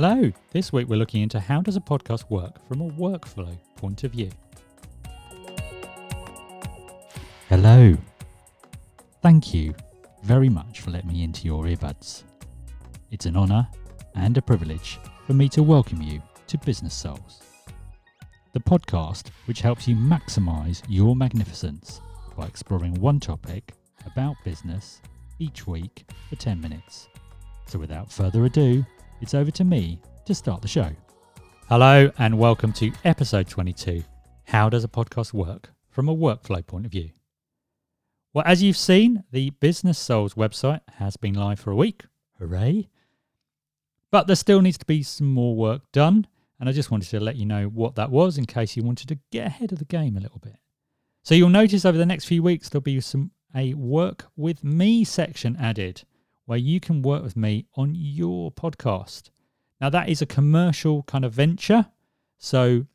Hello, this week we're looking into how does a podcast work from a workflow point of view. Hello. Thank you very much for letting me into your earbuds. It's an honour and a privilege for me to welcome you to Business Souls, the podcast which helps you maximise your magnificence by exploring one topic about business each week for 10 minutes. So without further ado, it's over to me to start the show. Hello, and welcome to episode 22 How Does a Podcast Work from a Workflow Point of View? Well, as you've seen, the Business Souls website has been live for a week. Hooray! But there still needs to be some more work done, and I just wanted to let you know what that was in case you wanted to get ahead of the game a little bit. So you'll notice over the next few weeks there'll be some a work with me section added where you can work with me on your podcast. Now, that is a commercial kind of venture. So,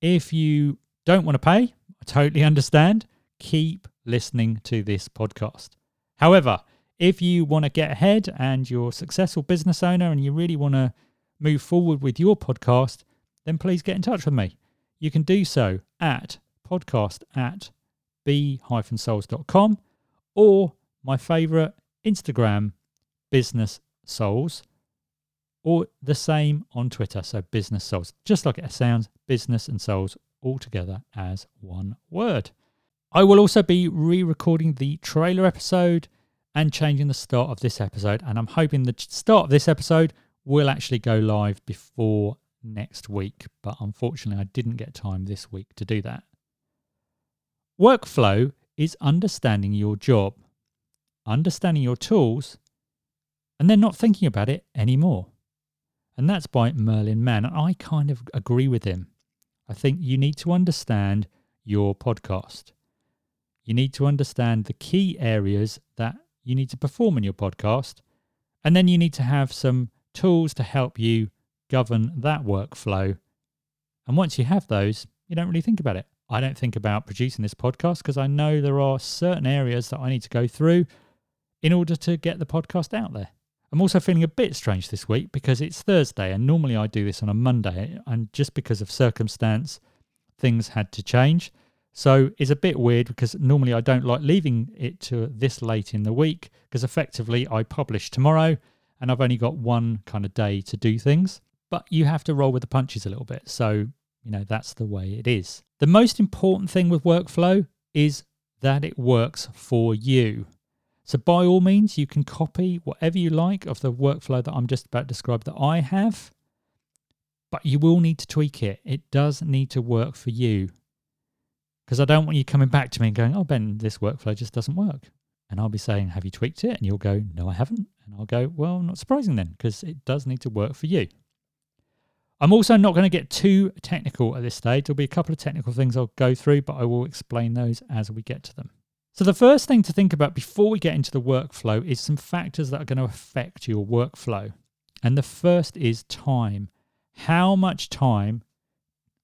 if you don't want to pay, I totally understand. Keep listening to this podcast. However, if you want to get ahead and you're a successful business owner and you really want to move forward with your podcast, then please get in touch with me. You can do so at podcast at b-souls.com or my favorite Instagram business souls or the same on Twitter. So business souls, just like it sounds, business and souls all together as one word. I will also be re recording the trailer episode and changing the start of this episode. And I'm hoping the start of this episode will actually go live before next week. But unfortunately, I didn't get time this week to do that. Workflow is understanding your job, understanding your tools, and then not thinking about it anymore. And that's by Merlin Mann. I kind of agree with him. I think you need to understand your podcast. You need to understand the key areas that you need to perform in your podcast. And then you need to have some tools to help you govern that workflow. And once you have those, you don't really think about it. I don't think about producing this podcast because I know there are certain areas that I need to go through in order to get the podcast out there. I'm also feeling a bit strange this week because it's Thursday and normally I do this on a Monday and just because of circumstance things had to change. So it's a bit weird because normally I don't like leaving it to this late in the week because effectively I publish tomorrow and I've only got one kind of day to do things. But you have to roll with the punches a little bit. So, you know, that's the way it is. The most important thing with workflow is that it works for you. So, by all means, you can copy whatever you like of the workflow that I'm just about to describe that I have, but you will need to tweak it. It does need to work for you. Because I don't want you coming back to me and going, oh, Ben, this workflow just doesn't work. And I'll be saying, have you tweaked it? And you'll go, no, I haven't. And I'll go, well, not surprising then, because it does need to work for you. I'm also not going to get too technical at this stage. There'll be a couple of technical things I'll go through, but I will explain those as we get to them. So, the first thing to think about before we get into the workflow is some factors that are going to affect your workflow. And the first is time. How much time,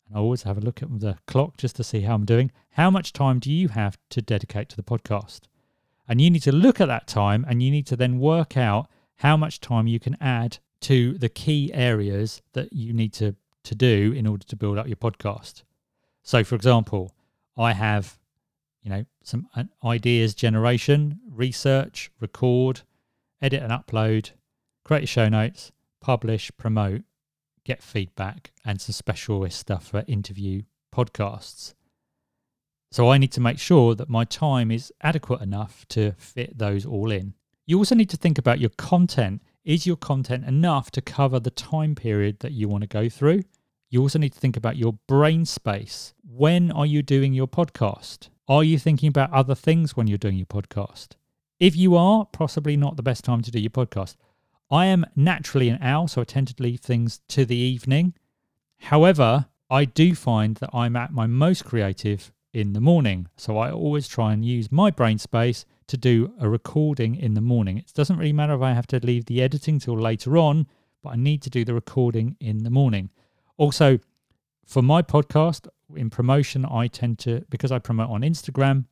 and I always have a look at the clock just to see how I'm doing, how much time do you have to dedicate to the podcast? And you need to look at that time and you need to then work out how much time you can add to the key areas that you need to, to do in order to build up your podcast. So, for example, I have you know, some uh, ideas generation, research, record, edit and upload, create show notes, publish, promote, get feedback, and some specialist stuff for interview podcasts. So I need to make sure that my time is adequate enough to fit those all in. You also need to think about your content. Is your content enough to cover the time period that you want to go through? You also need to think about your brain space. When are you doing your podcast? Are you thinking about other things when you're doing your podcast? If you are, possibly not the best time to do your podcast. I am naturally an owl, so I tend to leave things to the evening. However, I do find that I'm at my most creative in the morning. So I always try and use my brain space to do a recording in the morning. It doesn't really matter if I have to leave the editing till later on, but I need to do the recording in the morning. Also, for my podcast, in promotion, I tend to, because I promote on Instagram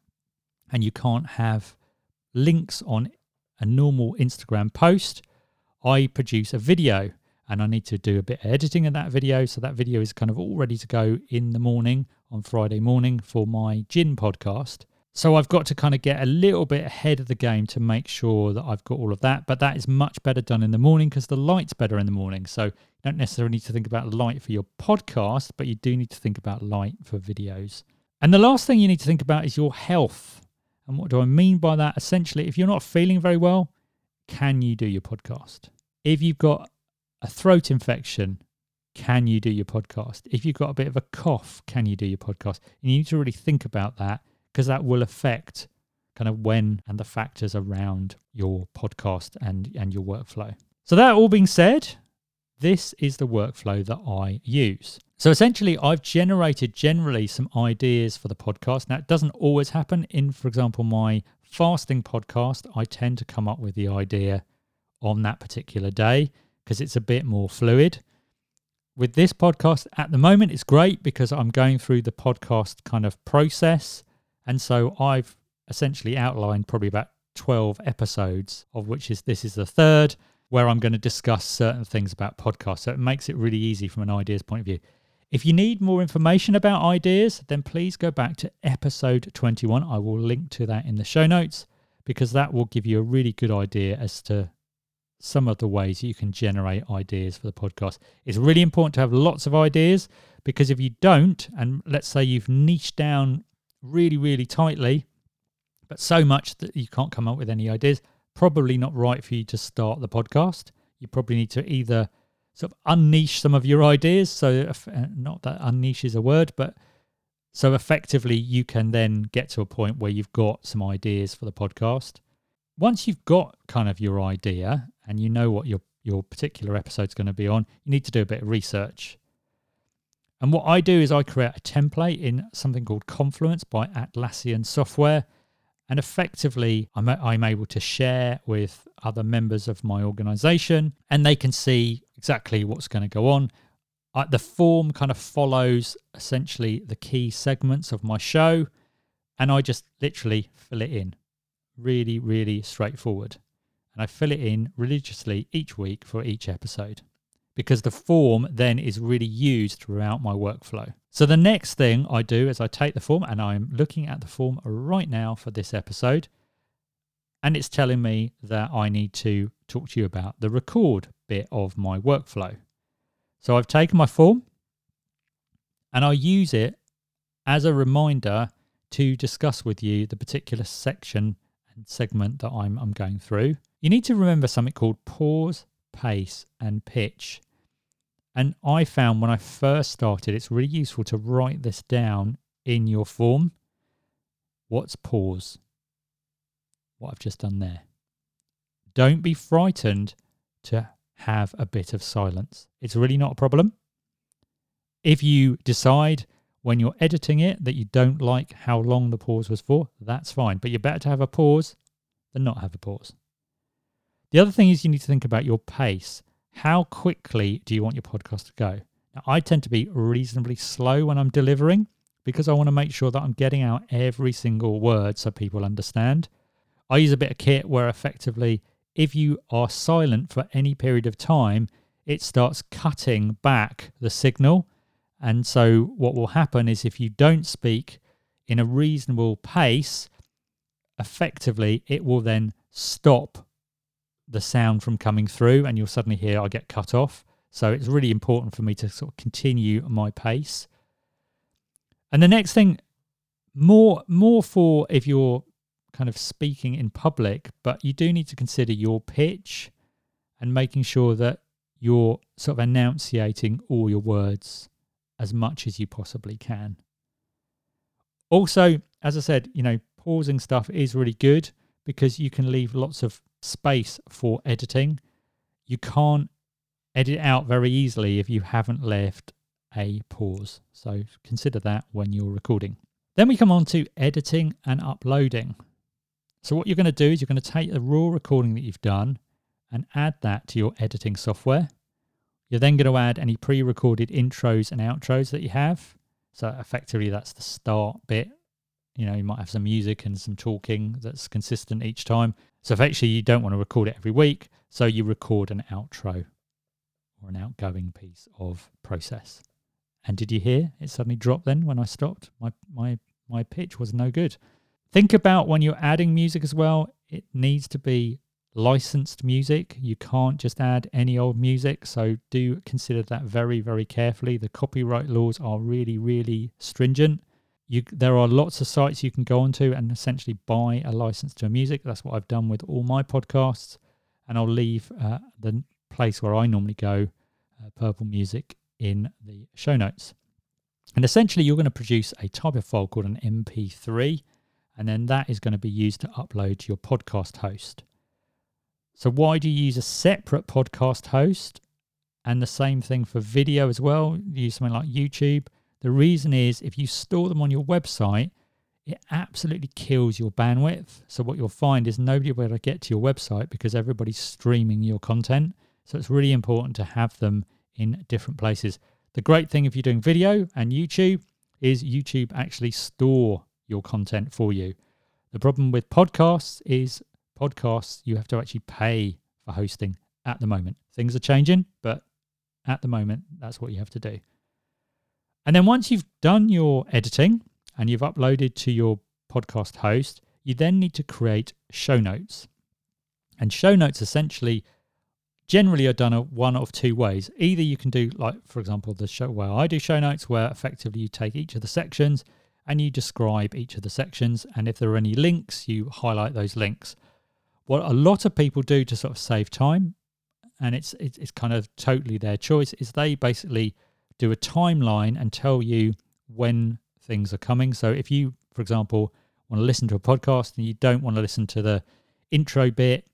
and you can't have links on a normal Instagram post, I produce a video. and I need to do a bit of editing of that video. So that video is kind of all ready to go in the morning on Friday morning for my gin podcast. So I've got to kind of get a little bit ahead of the game to make sure that I've got all of that. But that is much better done in the morning because the light's better in the morning. So you don't necessarily need to think about light for your podcast, but you do need to think about light for videos. And the last thing you need to think about is your health. And what do I mean by that? Essentially, if you're not feeling very well, can you do your podcast? If you've got a throat infection, can you do your podcast? If you've got a bit of a cough, can you do your podcast? And you need to really think about that because that will affect kind of when and the factors around your podcast and, and your workflow. So, that all being said, this is the workflow that I use. So, essentially, I've generated generally some ideas for the podcast. Now, it doesn't always happen. In, for example, my fasting podcast, I tend to come up with the idea on that particular day because it's a bit more fluid. With this podcast at the moment, it's great because I'm going through the podcast kind of process and so I've essentially outlined probably about 12 episodes, of which is this is the third, where I'm going to discuss certain things about podcasts. So it makes it really easy from an ideas point of view. If you need more information about ideas, then please go back to episode 21. I will link to that in the show notes because that will give you a really good idea as to some of the ways you can generate ideas for the podcast. It's really important to have lots of ideas because if you don't, and let's say you've niched down really, really tightly, but so much that you can't come up with any ideas. Probably not right for you to start the podcast. You probably need to either sort of unniche some of your ideas. So, uh, not that unniche is a word, but so effectively you can then get to a point where you've got some ideas for the podcast. Once you've got kind of your idea and you know what your your particular episode's going to be on, you need to do a bit of research. And what I do is I create a template in something called Confluence by Atlassian Software. And effectively, I'm, I'm able to share with other members of my organization and they can see exactly what's going to go on. The form kind of follows essentially the key segments of my show. And I just literally fill it in. Really, really straightforward. And I fill it in religiously each week for each episode because the form then is really used throughout my workflow. So the next thing I do is I take the form and I'm looking at the form right now for this episode and it's telling me that I need to talk to you about the record bit of my workflow. So I've taken my form and I use it as a reminder to discuss with you the particular section and segment that I'm, I'm going through. You need to remember something called pause, pace, and pitch. And I found when I first started, it's really useful to write this down in your form. What's pause? What I've just done there. Don't be frightened to have a bit of silence. It's really not a problem. If you decide when you're editing it that you don't like how long the pause was for, that's fine. But you're better to have a pause than not have a pause. The other thing is you need to think about your pace how quickly do you want your podcast to go? Now, I tend to be reasonably slow when I'm delivering because I want to make sure that I'm getting out every single word so people understand. I use a bit of kit where effectively, if you are silent for any period of time, it starts cutting back the signal. And so, what will happen is if you don't speak in a reasonable pace, effectively, it will then stop the sound from coming through, and you'll suddenly hear I get cut off. So it's really important for me to sort of continue my pace. And the next thing, more more for if you're kind of speaking in public, but you do need to consider your pitch and making sure that you're sort of enunciating all your words as much as you possibly can. Also, as I said, you know, pausing stuff is really good because you can leave lots of space for editing. You can't edit out very easily if you haven't left a pause. So consider that when you're recording. Then we come on to editing and uploading. So what you're going to do is you're going to take the raw recording that you've done and add that to your editing software. You're then going to add any pre-recorded intros and outros that you have. So effectively that's the start bit. You know, you might have some music and some talking that's consistent each time. So actually you don't want to record it every week, so you record an outro or an outgoing piece of process. And did you hear it suddenly dropped then when I stopped? My my my pitch was no good. Think about when you're adding music as well, it needs to be licensed music. You can't just add any old music. So do consider that very, very carefully. The copyright laws are really, really stringent. You, there are lots of sites you can go onto and essentially buy a license to a music. That's what I've done with all my podcasts. And I'll leave uh, the place where I normally go, uh, Purple Music, in the show notes. And essentially, you're going to produce a type of file called an MP3, and then that is going to be used to upload to your podcast host. So, why do you use a separate podcast host? And the same thing for video as well. use something like YouTube. The reason is if you store them on your website, it absolutely kills your bandwidth. So, what you'll find is nobody will be able to get to your website because everybody's streaming your content. So, it's really important to have them in different places. The great thing if you're doing video and YouTube is YouTube actually store your content for you. The problem with podcasts is podcasts you have to actually pay for hosting at the moment. Things are changing, but at the moment that's what you have to do. And then once you've done your editing and you've uploaded to your podcast host, you then need to create show notes. And show notes essentially generally are done one of two ways. Either you can do, like, for example, the show where I do show notes, where effectively you take each of the sections and you describe each of the sections. And if there are any links, you highlight those links. What a lot of people do to sort of save time, and it's, it's, it's kind of totally their choice, is they basically do a timeline and tell you when things are coming. So if you, for example, want to listen to a podcast and you don't want to listen to the intro bit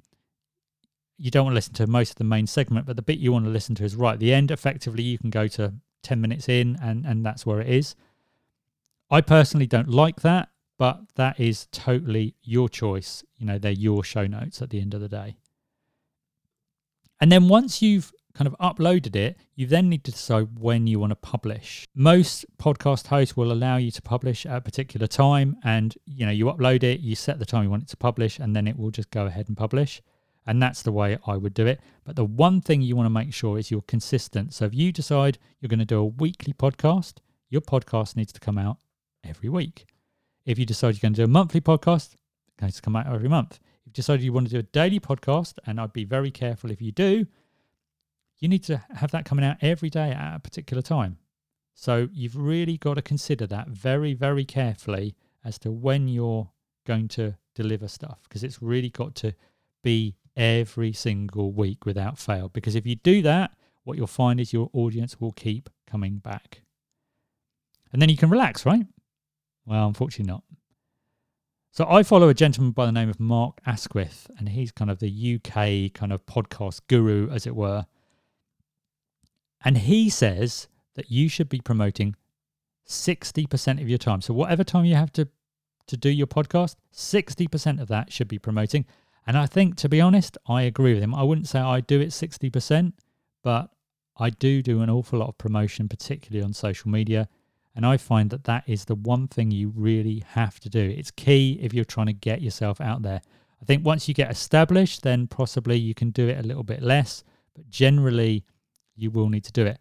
you don't want to listen to most of the main segment, but the bit you want to listen to is right at the end. Effectively, you can go to 10 minutes in and, and that's where it is. I personally don't like that, but that is totally your choice. You know, they're your show notes at the end of the day. And then once you've kind of uploaded it, you then need to decide when you want to publish. Most podcast hosts will allow you to publish at a particular time and you know, you upload it, you set the time you want it to publish and then it will just go ahead and publish. And that's the way I would do it. But the one thing you want to make sure is you're consistent. So if you decide you're going to do a weekly podcast, your podcast needs to come out every week. If you decide you're going to do a monthly podcast, it needs to come out every month. If you decide you want to do a daily podcast, and I'd be very careful if you do, you need to have that coming out every day at a particular time. So you've really got to consider that very, very carefully as to when you're going to deliver stuff because it's really got to be every single week without fail. Because if you do that, what you'll find is your audience will keep coming back. And then you can relax, right? Well, unfortunately not. So I follow a gentleman by the name of Mark Asquith, and he's kind of the UK kind of podcast guru, as it were. And he says that you should be promoting 60% of your time. So whatever time you have to to do your podcast, 60% of that should be promoting. And I think, to be honest, I agree with him. I wouldn't say I do it 60%, but I do do an awful lot of promotion, particularly on social media. And I find that that is the one thing you really have to do. It's key if you're trying to get yourself out there. I think once you get established, then possibly you can do it a little bit less, but generally, you will need to do it.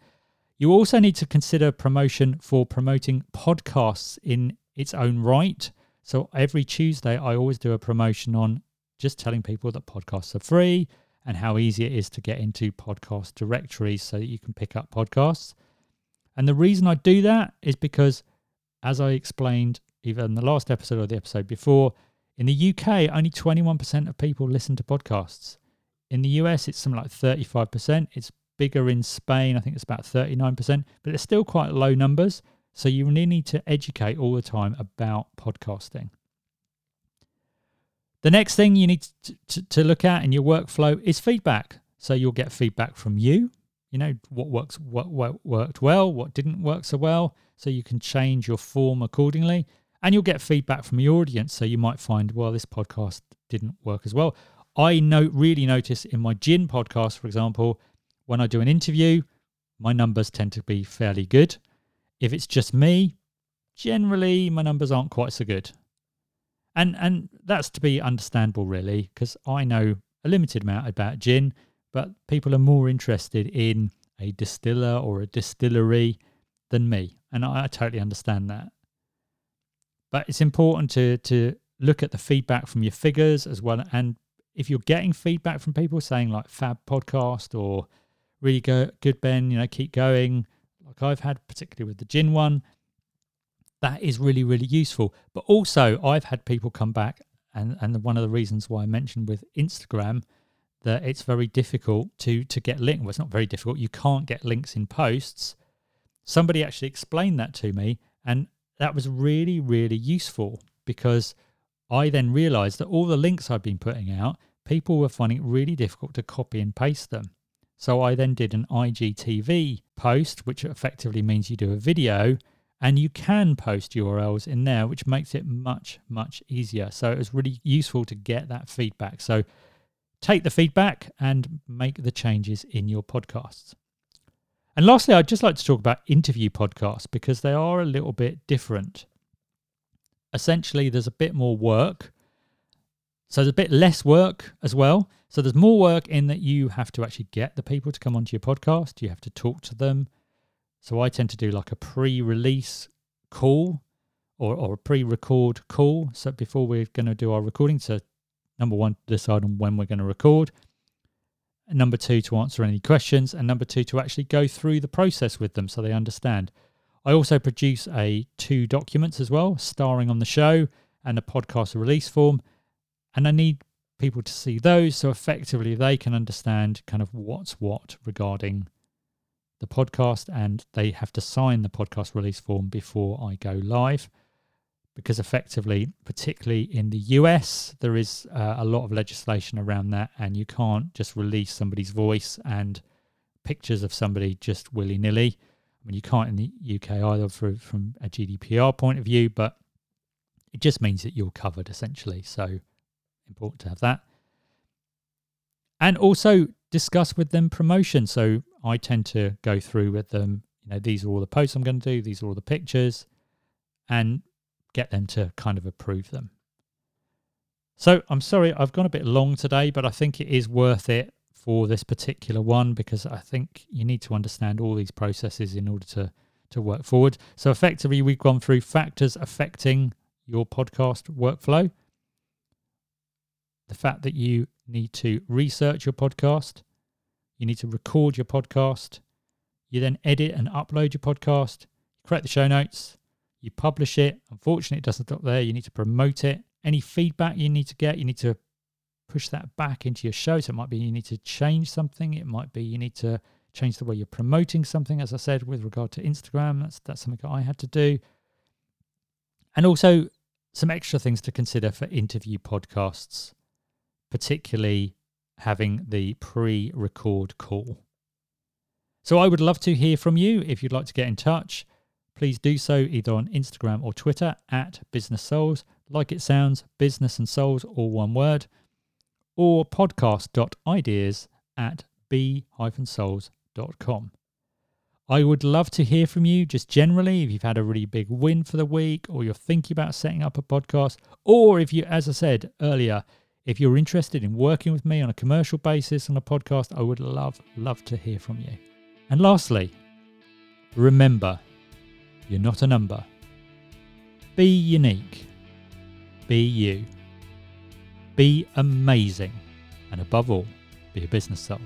You also need to consider promotion for promoting podcasts in its own right. So every Tuesday, I always do a promotion on just telling people that podcasts are free and how easy it is to get into podcast directories so that you can pick up podcasts. And the reason I do that is because, as I explained either in the last episode or the episode before, in the UK, only 21% of people listen to podcasts. In the US, it's something like 35%. It's bigger in Spain. I think it's about 39%, but it's still quite low numbers. So you really need to educate all the time about podcasting. The next thing you need to, to, to look at in your workflow is feedback. So you'll get feedback from you, you know, what works, what, what worked well, what didn't work so well. So you can change your form accordingly. And you'll get feedback from your audience. So you might find, well, this podcast didn't work as well. I know really notice in my gin podcast, for example, when I do an interview, my numbers tend to be fairly good. If it's just me, generally my numbers aren't quite so good and and that's to be understandable really because i know a limited amount about gin but people are more interested in a distiller or a distillery than me. And I, I totally understand that. But it's important to to look at the feedback from your figures as well. And if you're getting feedback from people saying like Fab Podcast or really go, good Ben, you know, keep going, like I've had particularly with the gin one, that is really really useful. But also I've had people come back and and one of the reasons why I mentioned with Instagram that it's very difficult to to get links. Well, it's not very difficult. You can't get links in posts. Somebody actually explained that to me, and that was really really useful because I then realized that all the links I'd been putting out, people were finding it really difficult to copy and paste them. So I then did an IGTV post, which effectively means you do a video and you can post URLs in there, which makes it much, much easier. So it was really useful to get that feedback. So take the feedback and make the changes in your podcasts. And lastly, I'd just like to talk about interview podcasts because they are a little bit different essentially there's a bit more work. So there's a bit less work as well. So there's more work in that you have to actually get the people to come onto your podcast. You have to talk to them. So I tend to do like a pre-release call or, or a pre-record call. So before we're going to do our recording, so number one, decide on when we're going to record. And number two, to answer any questions. And number two, to actually go through the process with them so they understand. I also produce a two documents as well, starring on the show and a podcast release form. And I need people to see those so effectively they can understand kind of what's what regarding the podcast and they have to sign the podcast release form before I go live because effectively particularly in the US there is uh, a lot of legislation around that and you can't just release somebody's voice and pictures of somebody just willy-nilly I mean, you can't in the UK either for, from a GDPR point of view, but it just means that you're covered essentially. So important to have that. And also discuss with them promotion. So I tend to go through with them, you know, these are all the posts I'm going to do, these are all the pictures, and get them to kind of approve them. So I'm sorry, I've gone a bit long today, but I think it is worth it for this particular one because I think you need to understand all these processes in order to to work forward. So effectively we've gone through factors affecting your podcast workflow. The fact that you need to research your podcast, you need to record your podcast, you then edit and upload your podcast, you create the show notes, you publish it. Unfortunately, it doesn't stop there. You need to promote it. Any feedback you need to get, you need to push that back into your show. So it might be you need to change something. It might be you need to change the way you're promoting something. As I said, with regard to Instagram, that's that's something that I had to do. And also some extra things to consider for interview podcasts, particularly having the pre-record call. So I would love to hear from you. If you'd like to get in touch, please do so either on Instagram or Twitter at Business Souls. Like it sounds, business and souls, all one word or podcast.ideas at b-souls.com. I would love to hear from you just generally if you've had a really big win for the week or you're thinking about setting up a podcast, or if you, as I said earlier, if you're interested in working with me on a commercial basis on a podcast, I would love, love to hear from you. And lastly, remember, you're not a number. Be unique. Be you. Be amazing. And above all, be a business soul.